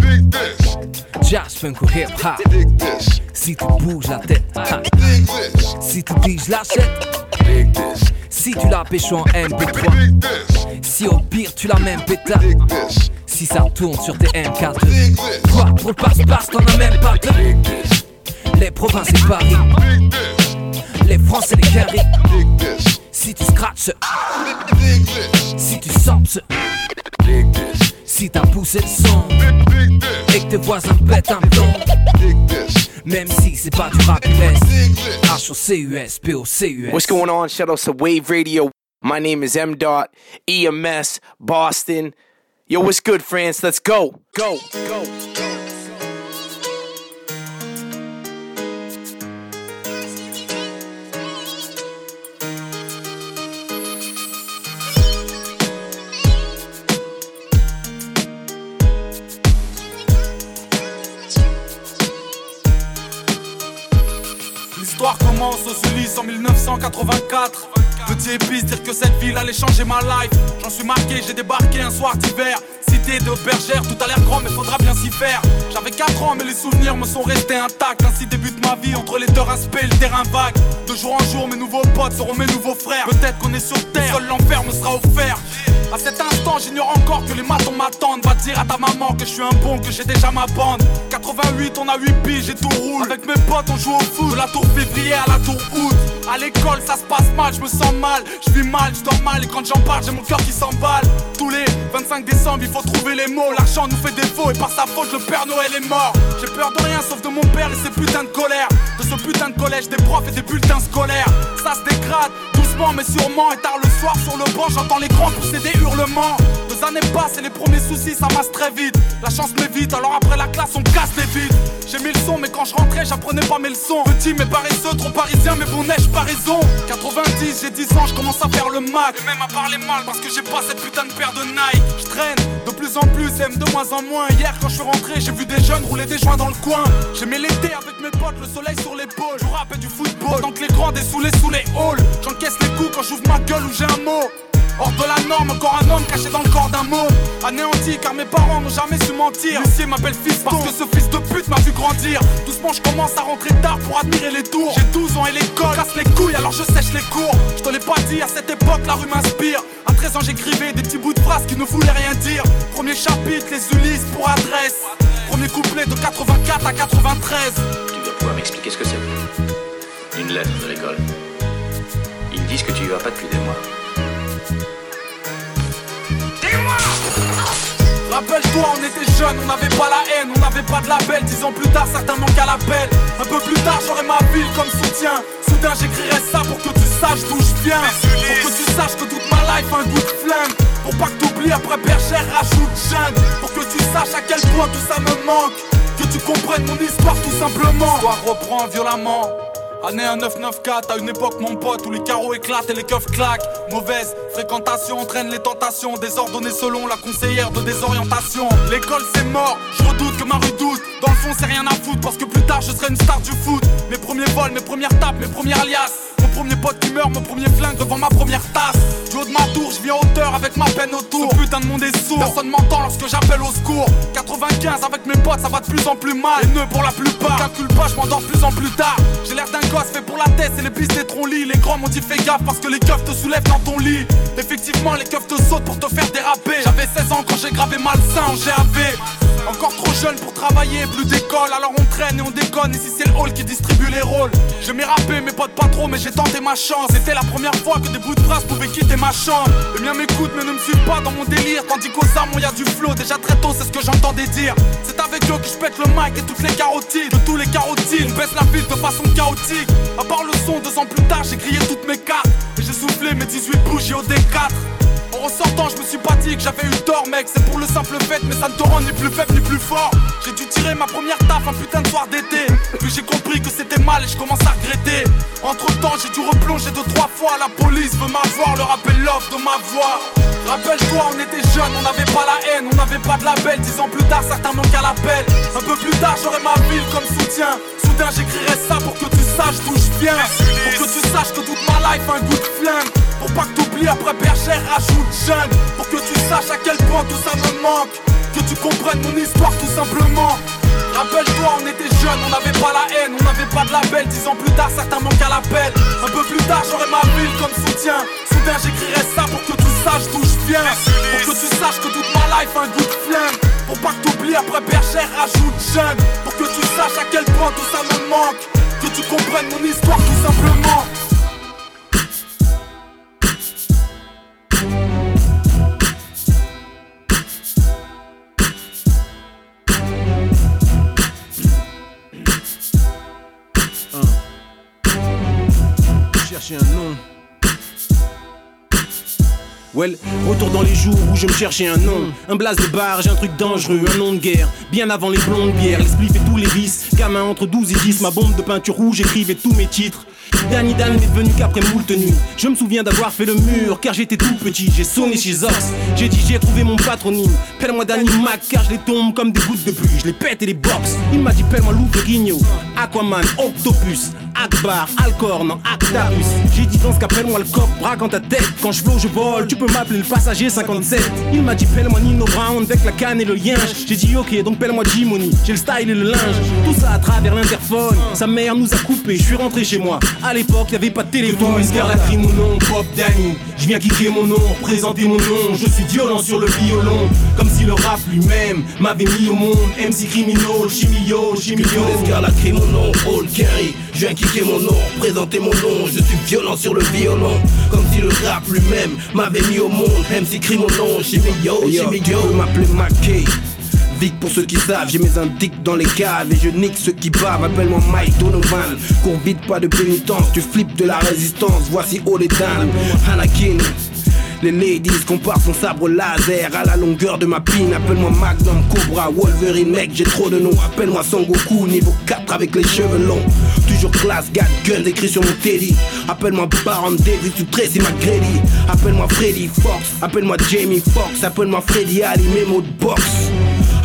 jazz, funk ou hip hop. Si tu bouges la tête. Si tu dis je l'achète. Si tu la pêches en MP3, si au pire tu la même pétard. Si ça tourne sur tes M4, quoi pour le passe-passe t'en as même pas deux. Les provinces et Paris, les Français les carrés. Si tu scratches, si tu sampes, si t'as poussé le son et que tes voisins pètent un plomb. Même si c'est pas du rap US, H-O-C-U-S, P-O-C-U-S. What's going on? Shout out to Wave Radio. My name is M. Dot, EMS, Boston. Yo, what's good, France? Let's go. Go. Go. L'histoire commence aux en 1984. Petit épice, dire que cette ville allait changer ma life. J'en suis marqué, j'ai débarqué un soir d'hiver. Cité de bergère, tout a l'air grand, mais faudra bien s'y faire. J'avais 4 ans, mais les souvenirs me sont restés intacts. Ainsi débute ma vie entre les deux aspects, le terrain vague. De jour en jour, mes nouveaux potes seront mes nouveaux frères. Peut-être qu'on est sur terre, seul l'enfer me sera offert. À cet instant, j'ignore encore que les matons m'attendent. Va dire à ta maman que je suis un bon, que j'ai déjà ma bande. 88, on a 8 piges et tout roule. Avec mes potes, on joue au foot. De la tour février à la tour août. À l'école, ça se passe mal, je me sens mal. Je vis mal, je dors mal. Et quand j'en parle, j'ai mon cœur qui s'emballe. Tous les 25 décembre, il faut trouver les mots. L'argent nous fait défaut et par sa faute, le Père Noël est mort. J'ai peur de rien sauf de mon père et ses putains de colère. De ce putain de collège, des profs et des bulletins scolaires. Ça se dégrade, mais sûrement. Et tard le soir, sur le banc, j'entends les grands pousser des hurlements. Deux années passent et les premiers soucis s'amassent très vite. La chance m'évite, alors après la classe, on casse les vides. J'ai mis le son, mais quand je rentrais, j'apprenais pas mes leçons. Petit mais paresseux, trop parisien, mais bon neige, pas raison? 90, j'ai 10 ans, je commence à faire le mac. Et même à parler mal parce que j'ai pas cette putain de paire de Nike. Je traîne de plus en plus, aime de moins en moins. Hier, quand je suis rentré, j'ai vu des jeunes rouler des joints dans le coin. J'aimais l'été avec mes potes, le soleil sur l'épaule. Je rappelle du football, tant que les grands dessoulés sous les halls. J'encaisse les quand j'ouvre ma gueule ou j'ai un mot. Hors de la norme, encore un homme caché dans le corps d'un mot. Anéanti car mes parents n'ont jamais su mentir. L'huissier m'appelle fils parce que ce fils de pute m'a vu grandir. Doucement je commence à rentrer tard pour admirer les tours. J'ai 12 ans et l'école casse les couilles alors je sèche les cours. Je te l'ai pas dit, à cette époque la rue m'inspire. À 13 ans j'écrivais des petits bouts de phrases qui ne voulaient rien dire. Premier chapitre, les Ulysses pour adresse. Premier couplet de 84 à 93 Tu dois pouvoir m'expliquer ce que c'est. Une lettre de l'école. Disent que tu y vas pas depuis des mois. Rappelle-toi, on était jeunes, on n'avait pas la haine, on n'avait pas de label. Dix ans plus tard, certains manquent à l'appel. Un peu plus tard, j'aurai ma ville comme soutien. Soudain, j'écrirai ça pour que tu saches d'où je viens. Pour que tu saches que toute ma life a un goût de flingue. Pour pas que t'oublies après bergère, rajoute jungle. Pour que tu saches à quel point tout ça me manque. Que tu comprennes mon histoire tout simplement. L'histoire reprend violemment. Année 1994, à une époque mon pote où les carreaux éclatent et les keufs claquent. Mauvaise fréquentation entraîne les tentations Désordonnées selon la conseillère de désorientation. L'école c'est mort, je redoute que ma rue doute. Dans le fond c'est rien à foutre parce que plus tard je serai une star du foot. Mes premiers vols, mes premières tapes, mes premières alias Mon premier pote qui meurt, mon premier flingue devant ma première tasse. Du haut de ma tour, je viens en hauteur avec ma peine autour. Ce putain de monde est sourd, personne m'entend lorsque j'appelle au secours. 95 avec mes potes ça va de plus en plus mal. Et nœuds pour la plupart, calcule pas, je m'endors de plus en plus tard. J'ai l'air d'un gosse fait pour la tête et les pistes des lit Les grands m'ont dit fais gaffe parce que les keufs te soulèvent dans ton lit. Effectivement les keufs te sautent pour te faire déraper. J'avais 16 ans quand j'ai gravé malsain en GAV encore trop jeune pour travailler, plus d'école, alors on traîne et on déconne. Et si c'est le hall qui distribue les rôles, je m'ai rappé, mes potes pas trop, mais j'ai C'était la première fois que des bouts de phrases pouvaient quitter ma chambre. Les miens m'écoutent, mais ne me suivent pas dans mon délire. Tandis qu'aux armes, y a du flow, déjà très tôt, c'est ce que j'entendais dire. C'est avec eux que je pète le mic et toutes les carotides. De tous les carotides, baisse la ville de façon chaotique. À part le son, deux ans plus tard, j'ai grillé toutes mes cartes. Et j'ai soufflé mes 18 bougies au D4. En ressortant, je me suis pas que j'avais eu tort, mec. C'est pour le simple fait, mais ça ne te rend ni plus faible ni plus fort. J'ai dû tirer ma première taf un putain de soir d'été. Puis j'ai compris que c'était mal et je commence à regretter. Entre temps, j'ai dû replonger deux, trois fois. La police veut m'avoir, le rappel l'offre de ma voix. Rappelle-toi, on était jeunes, on n'avait pas la haine, on n'avait pas de label. Dix ans plus tard, certains manquent à l'appel. Un peu plus tard, j'aurai ma ville comme soutien. Soudain, j'écrirai ça pour que tu saches d'où je viens. Pour que tu saches que toute ma life a un goût de flingue. Pour pas que t'oublies après bergère, rajoute jeune Pour que tu saches à quel point tout ça me manque Que tu comprennes mon histoire tout simplement Rappelle-toi, on était jeunes, on n'avait pas la haine, on n'avait pas de label. Dix ans plus tard, certains manquent à l'appel. Un peu plus tard, j'aurai ma ville comme soutien. Soudain, j'écrirai ça pour que tu saches d'où je viens. Pour que tu saches que toute ma life a un goût de flemme. Pour pas que t'oublies après bergère, rajoute jeune. Pour que tu saches à quel point tout ça me manque. Que tu comprennes mon histoire tout simplement. Retour dans les jours où je me cherchais un nom. Un blase de bar, j'ai un truc dangereux, un nom de guerre. Bien avant les blondes bières, les tous les vices. Gamin entre 12 et 10, ma bombe de peinture rouge, écrivait tous mes titres. Danny Dan n'est venu qu'après moult nuits. Je me souviens d'avoir fait le mur car j'étais tout petit. J'ai sonné chez Ox. J'ai dit j'ai trouvé mon patronyme. Pelle-moi Danny Mac car je les tombe comme des gouttes de pluie. Je les pète et les box. Il m'a dit pelle-moi Lou Ferrigno. Aquaman, Octopus, Akbar, Alcor, non Actarus. J'ai dit dans ce cas pelle-moi le coq, braque en ta tête. Quand je flotte, je vole. Tu peux m'appeler le passager 57. Il m'a dit pelle-moi Nino Brown avec la canne et le lien. J'ai dit ok donc pelle-moi Jimony. J'ai le style et le linge. Tout ça à travers l'interphone. Sa mère nous a coupé. Je suis rentré chez moi. À l'époque, y'avait pas de téléphone. la crie mon nom, Bob Danny? Je viens kicker mon nom, présenter mon nom. Je suis violent sur le violon. Comme si le rap lui-même m'avait mis au monde. MC criminal, chimio, chimio. la crie mon nom, Paul Kerry. Je viens kicker mon nom, présenter mon nom. Je suis violent sur le violon. Comme si le rap lui-même m'avait mis au monde. MC nom, chimio, chimio. M'appeler McKay. Vic pour ceux qui savent, j'ai mes indiques dans les caves et je nique ceux qui bavent. Appelle-moi Mike Donovan, cours vite, pas de pénitence, tu flippes de la résistance. Voici haut les dames, Anakin. Les ladies comparent son sabre laser à la longueur de ma pine. Appelle-moi Magnum, Cobra, Wolverine, mec, j'ai trop de noms. Appelle-moi Sangoku, niveau 4 avec les cheveux longs. Toujours classe, gat, gun, écrit sur mon teddy. Appelle-moi Baron Davis ou Tracy McGrady. Appelle-moi Freddy Fox, appelle-moi Jamie Fox, appelle-moi Freddy Ali, mes de boxe.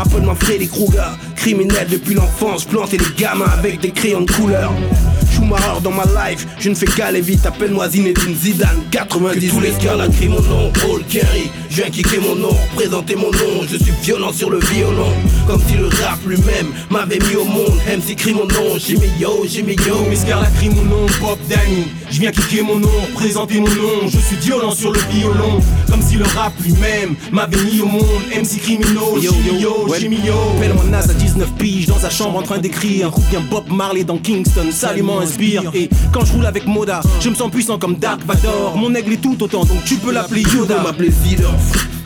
Appelle-moi Freddy Krueger, criminel depuis l'enfance, planter les gamins avec des crayons de couleur. Schumacher dans ma life, je ne fais qu'aller vite, appelle-moi Zinedine Zidane, 90 tous les gars la crient mon nom, Paul Kerry, je viens kicker mon nom, présenter mon nom, je suis violent sur le violon, comme si le rap lui-même m'avait mis au monde, MC crie mon nom, Jimmy Yo, Jimmy Yo, Misker la crie mon nom, Pop Danny, je viens kicker mon nom, présenter mon nom, je suis violent sur le violon, comme si le rap lui-même m'avait mis au monde, MC criminal, Jimmy Yo, Jimmy Yo, Pelle-moi Nas à 19 piges dans sa chambre en train d'écrire, ou bien Bob Marley dans Kingston, salument inspire, et quand je roule avec Moda, je me sens puissant comme Dark Vador, mon aigle est tout autant, donc tu peux l'appeler Yoda. m'appeler.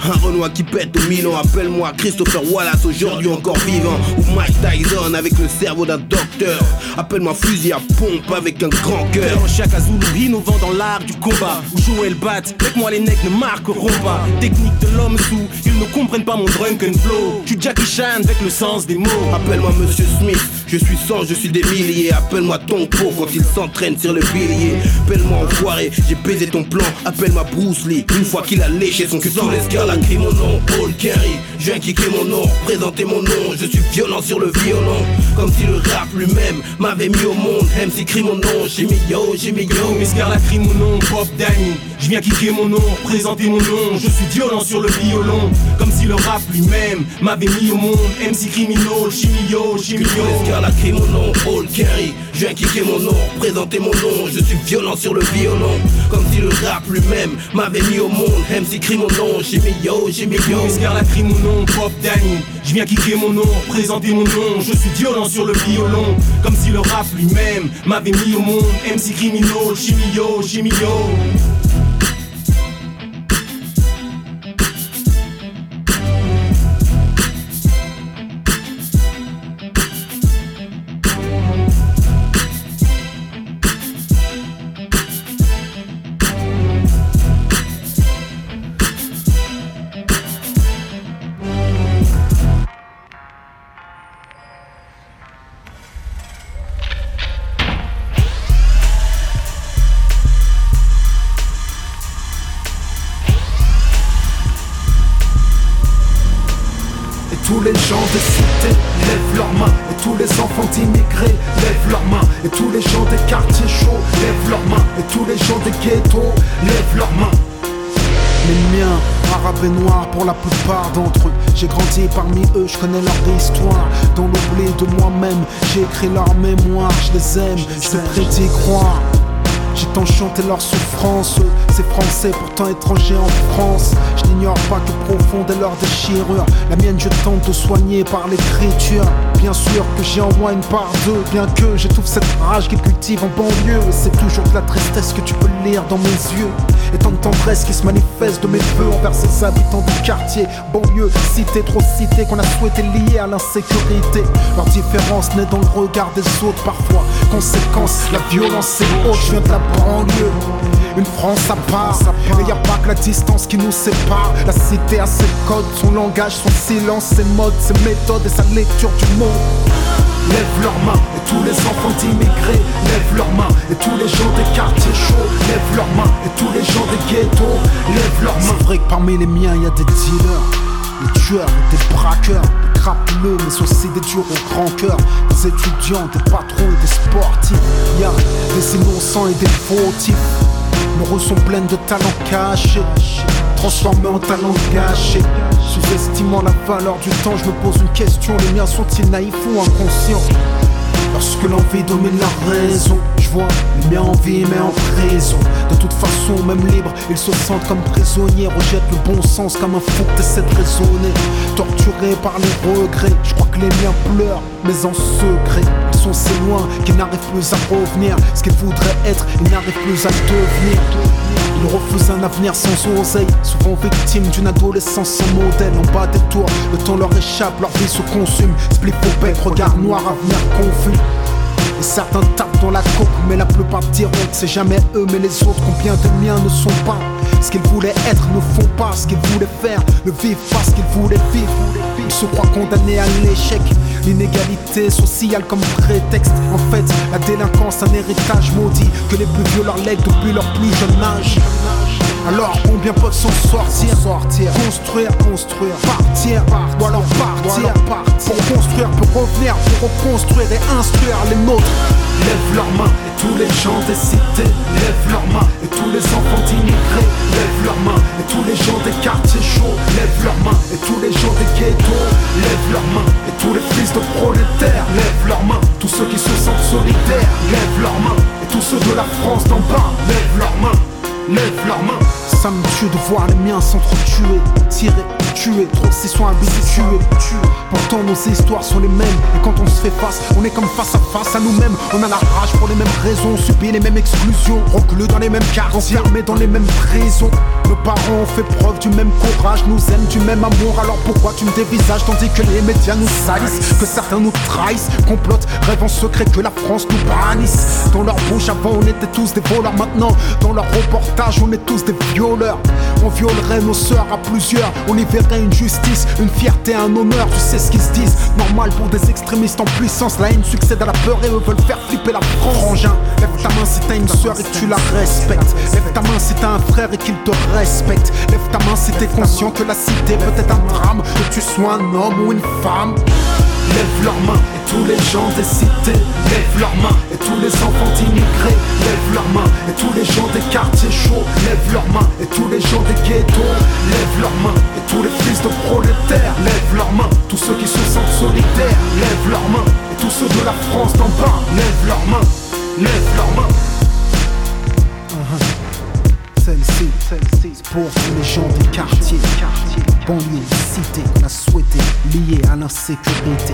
Un Renoir qui pète au Milan, appelle-moi Christopher Wallace, aujourd'hui encore vivant. Ou Mike Tyson avec le cerveau d'un docteur. Appelle-moi fusil à pompe avec un grand cœur. Chaque innovant dans l'art du combat. Où Joël bat, avec moi les necks ne marqueront pas. Technique de l'homme sous, ils ne comprennent pas mon drunken flow. Suis Jackie Chan avec le sens des mots. Appelle-moi Monsieur Smith, je suis sans, je suis des milliers. Appelle-moi ton pot quand il s'entraîne sur le pilier. Appelle-moi enfoiré, j'ai baisé ton plan. Appelle-moi Bruce Lee, une fois qu'il a léché son sang la crie mon nom, Paul Kerry. Je viens kicker mon nom, présenter mon nom. Je suis violent sur le violon, comme si le rap lui-même m'avait mis au monde. MC crie mon nom, Jimmy Yo, Jimmy Yo. Misker la crie mon nom, Pop Danny. Je viens kicker mon nom, présenter mon nom. Je suis violent sur le violon, comme si le rap lui-même m'avait mis au monde. MC criminal, Jimmy Yo, Jimmy Yo. Misker la crie mon nom, Paul Kerry. Je viens kicker mon nom, présenter mon nom. Je suis violent sur le violon, comme si le rap lui-même m'avait mis au monde. MC crie mon nom, Jimmy Yo, Jimmy Yo. Misker la crie mon nom, Pop Danny. Je viens kicker mon nom, présenter mon nom. Je suis violent sur le violon, comme si le rap lui-même m'avait mis au monde. MC criminal, しみようしみよう。Écrit leur mémoire, je les aime, je te prédis croire. J'ai tant chanté leur souffrance, ces Français pourtant étrangers en France. Je n'ignore pas que profonde est leur déchirure. La mienne, je tente de soigner par l'écriture. Bien sûr que j'ai en moi une part d'eux, bien que j'étouffe cette rage qu'ils cultivent en banlieue. Et c'est toujours de la tristesse que tu peux lire dans mes yeux. Et tant de tendresse qui se manifeste de mes voeux envers ces habitants du quartier. Banlieue, cité, trop cité, qu'on a souhaité lier à l'insécurité. Leur différence naît dans le regard des autres parfois. Conséquence, la violence est haute, je viens de la banlieue. Une France à part, et y a pas que la distance qui nous sépare. La cité a ses codes, son langage, son silence, ses modes, ses méthodes et sa lecture du monde. Lève leurs mains et tous les enfants d'immigrés lèvent leurs mains et tous les gens des quartiers chauds lèvent leurs mains et tous les gens des ghettos lèvent leurs mains. C'est vrai que parmi les miens, y a des dealers, des tueurs, des braqueurs, des crapuleux, mais aussi des durs au grand cœur, des étudiants, des patrons et des sportifs. Y a des innocents et des fautifs. Nos sont pleines de talents cachés, transformés en talents gâchés. Sous-estimant la valeur du temps, je me pose une question les miens sont-ils naïfs ou inconscients? Lorsque l'envie domine la raison, je vois les miens en vie mais en prison. De toute façon, même libre, ils se sentent comme prisonniers, rejettent le bon sens comme un fou que t'essaies de raisonner. Torturés par les regrets, je crois que les miens pleurent, mais en secret. Ils sont si loin qu'ils n'arrivent plus à revenir. Ce qu'ils voudraient être, ils n'arrivent plus à devenir. Ils refusent un avenir sans oseille, souvent victimes d'une adolescence sans modèle. En bas des tours, le temps leur échappe, leur vie se consume. Split au bec, regard noir, avenir confus. Et certains tapent dans la coque, mais la plupart diront que c'est jamais eux, mais les autres. Combien de miens ne sont pas? Ce qu'ils voulaient être, ne font pas ce qu'ils voulaient faire, ne vivent pas ce qu'ils voulaient vivre. Ils se croient condamnés à l'échec. L'inégalité sociale comme prétexte. En fait, la délinquance, un héritage maudit que les plus leur lèguent depuis leur plus jeune âge. Alors combien peuvent s'en sortir Sortir, construire, construire, partir, ou alors partir, Pour construire, pour revenir, pour reconstruire et instruire les nôtres. Lève leurs mains et tous les gens des cités. Lève leurs mains et tous les enfants d'immigrés. Lève leurs mains et tous les gens des quartiers chauds. Lève leurs mains et tous les gens des ghettos. Lève leurs mains et tous les fils de prolétaires. Lève leurs mains, tous ceux qui se sentent solidaires. Lève leurs mains et tous ceux de la France d'en bas. Lève leurs mains lève leurs mains. Ça me tue de voir les miens s'entretuer, tirer, tuer, trop s'y sont habitués. Pourtant nos histoires sont les mêmes, et quand on se fait face, on est comme face à face à nous-mêmes. On a la rage pour les mêmes raisons, on subit les mêmes exclusions, reclus dans les mêmes quartiers, enfermés dans les mêmes prisons. Nos parents ont fait preuve du même courage, nous aiment du même amour, alors pourquoi tu me dévisages tandis que les médias nous salissent, que certains nous trahissent, complotent, rêvent en secret que la France nous bannisse. Dans leur bouche avant on était tous des voleurs, maintenant dans leur reportage on est tous des violeurs. On violerait nos sœurs à plusieurs, on y verrait une justice, une fierté, un honneur, tu sais ce qu'ils se disent. Normal pour des extrémistes en puissance, la haine succède à la peur et eux veulent faire flipper la France. Frangin, lève ta main si t'as une sœur et tu la respectes. Lève ta main si t'as un frère et qu'il te respecte. Lève ta main si t'es conscient que la cité peut être un drame, que tu sois un homme ou une femme. Lève leurs mains et tous les gens des cités. Lève leurs mains et tous les enfants d'immigrés. Lève leurs mains et tous les gens des quartiers chauds. Lève leurs mains et tous les gens des ghettos. Lève leurs mains et tous les fils de prolétaires. Lève leurs mains, tous ceux qui se sentent solidaires Lève leurs mains et tous ceux de la France d'en bas. Lève leurs mains, lève leurs mains. Celle-ci, celle-ci, pour tous les gens des quartiers, banlieues, cités qu'on a souhaité liés à l'insécurité.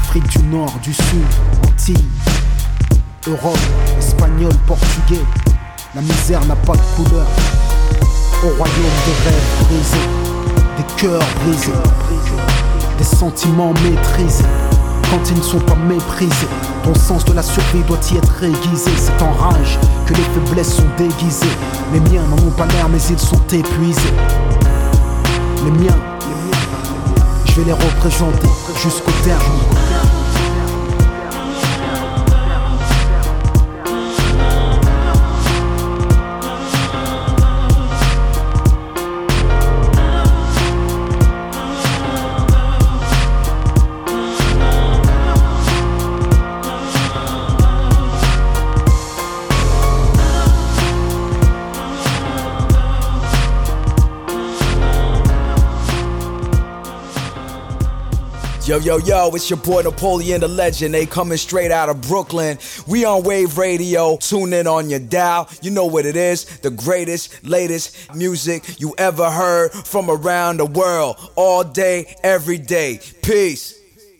Afrique du Nord, du Sud, Antilles, Europe, espagnol, portugais. La misère n'a pas de couleur. Au royaume des rêves brisés, des cœurs brisés, des sentiments maîtrisés quand ils ne sont pas méprisés. Ton sens de la survie doit y être aiguisé. C'est en rage que les faiblesses sont déguisées. Les miens n'en ont pas l'air, mais ils sont épuisés. Les miens, je vais les représenter jusqu'au terme. Yo, yo, yo, it's your boy Napoleon the Legend. They coming straight out of Brooklyn. We on Wave Radio. Tune in on your dial. You know what it is. The greatest, latest music you ever heard from around the world. All day, every day. Peace.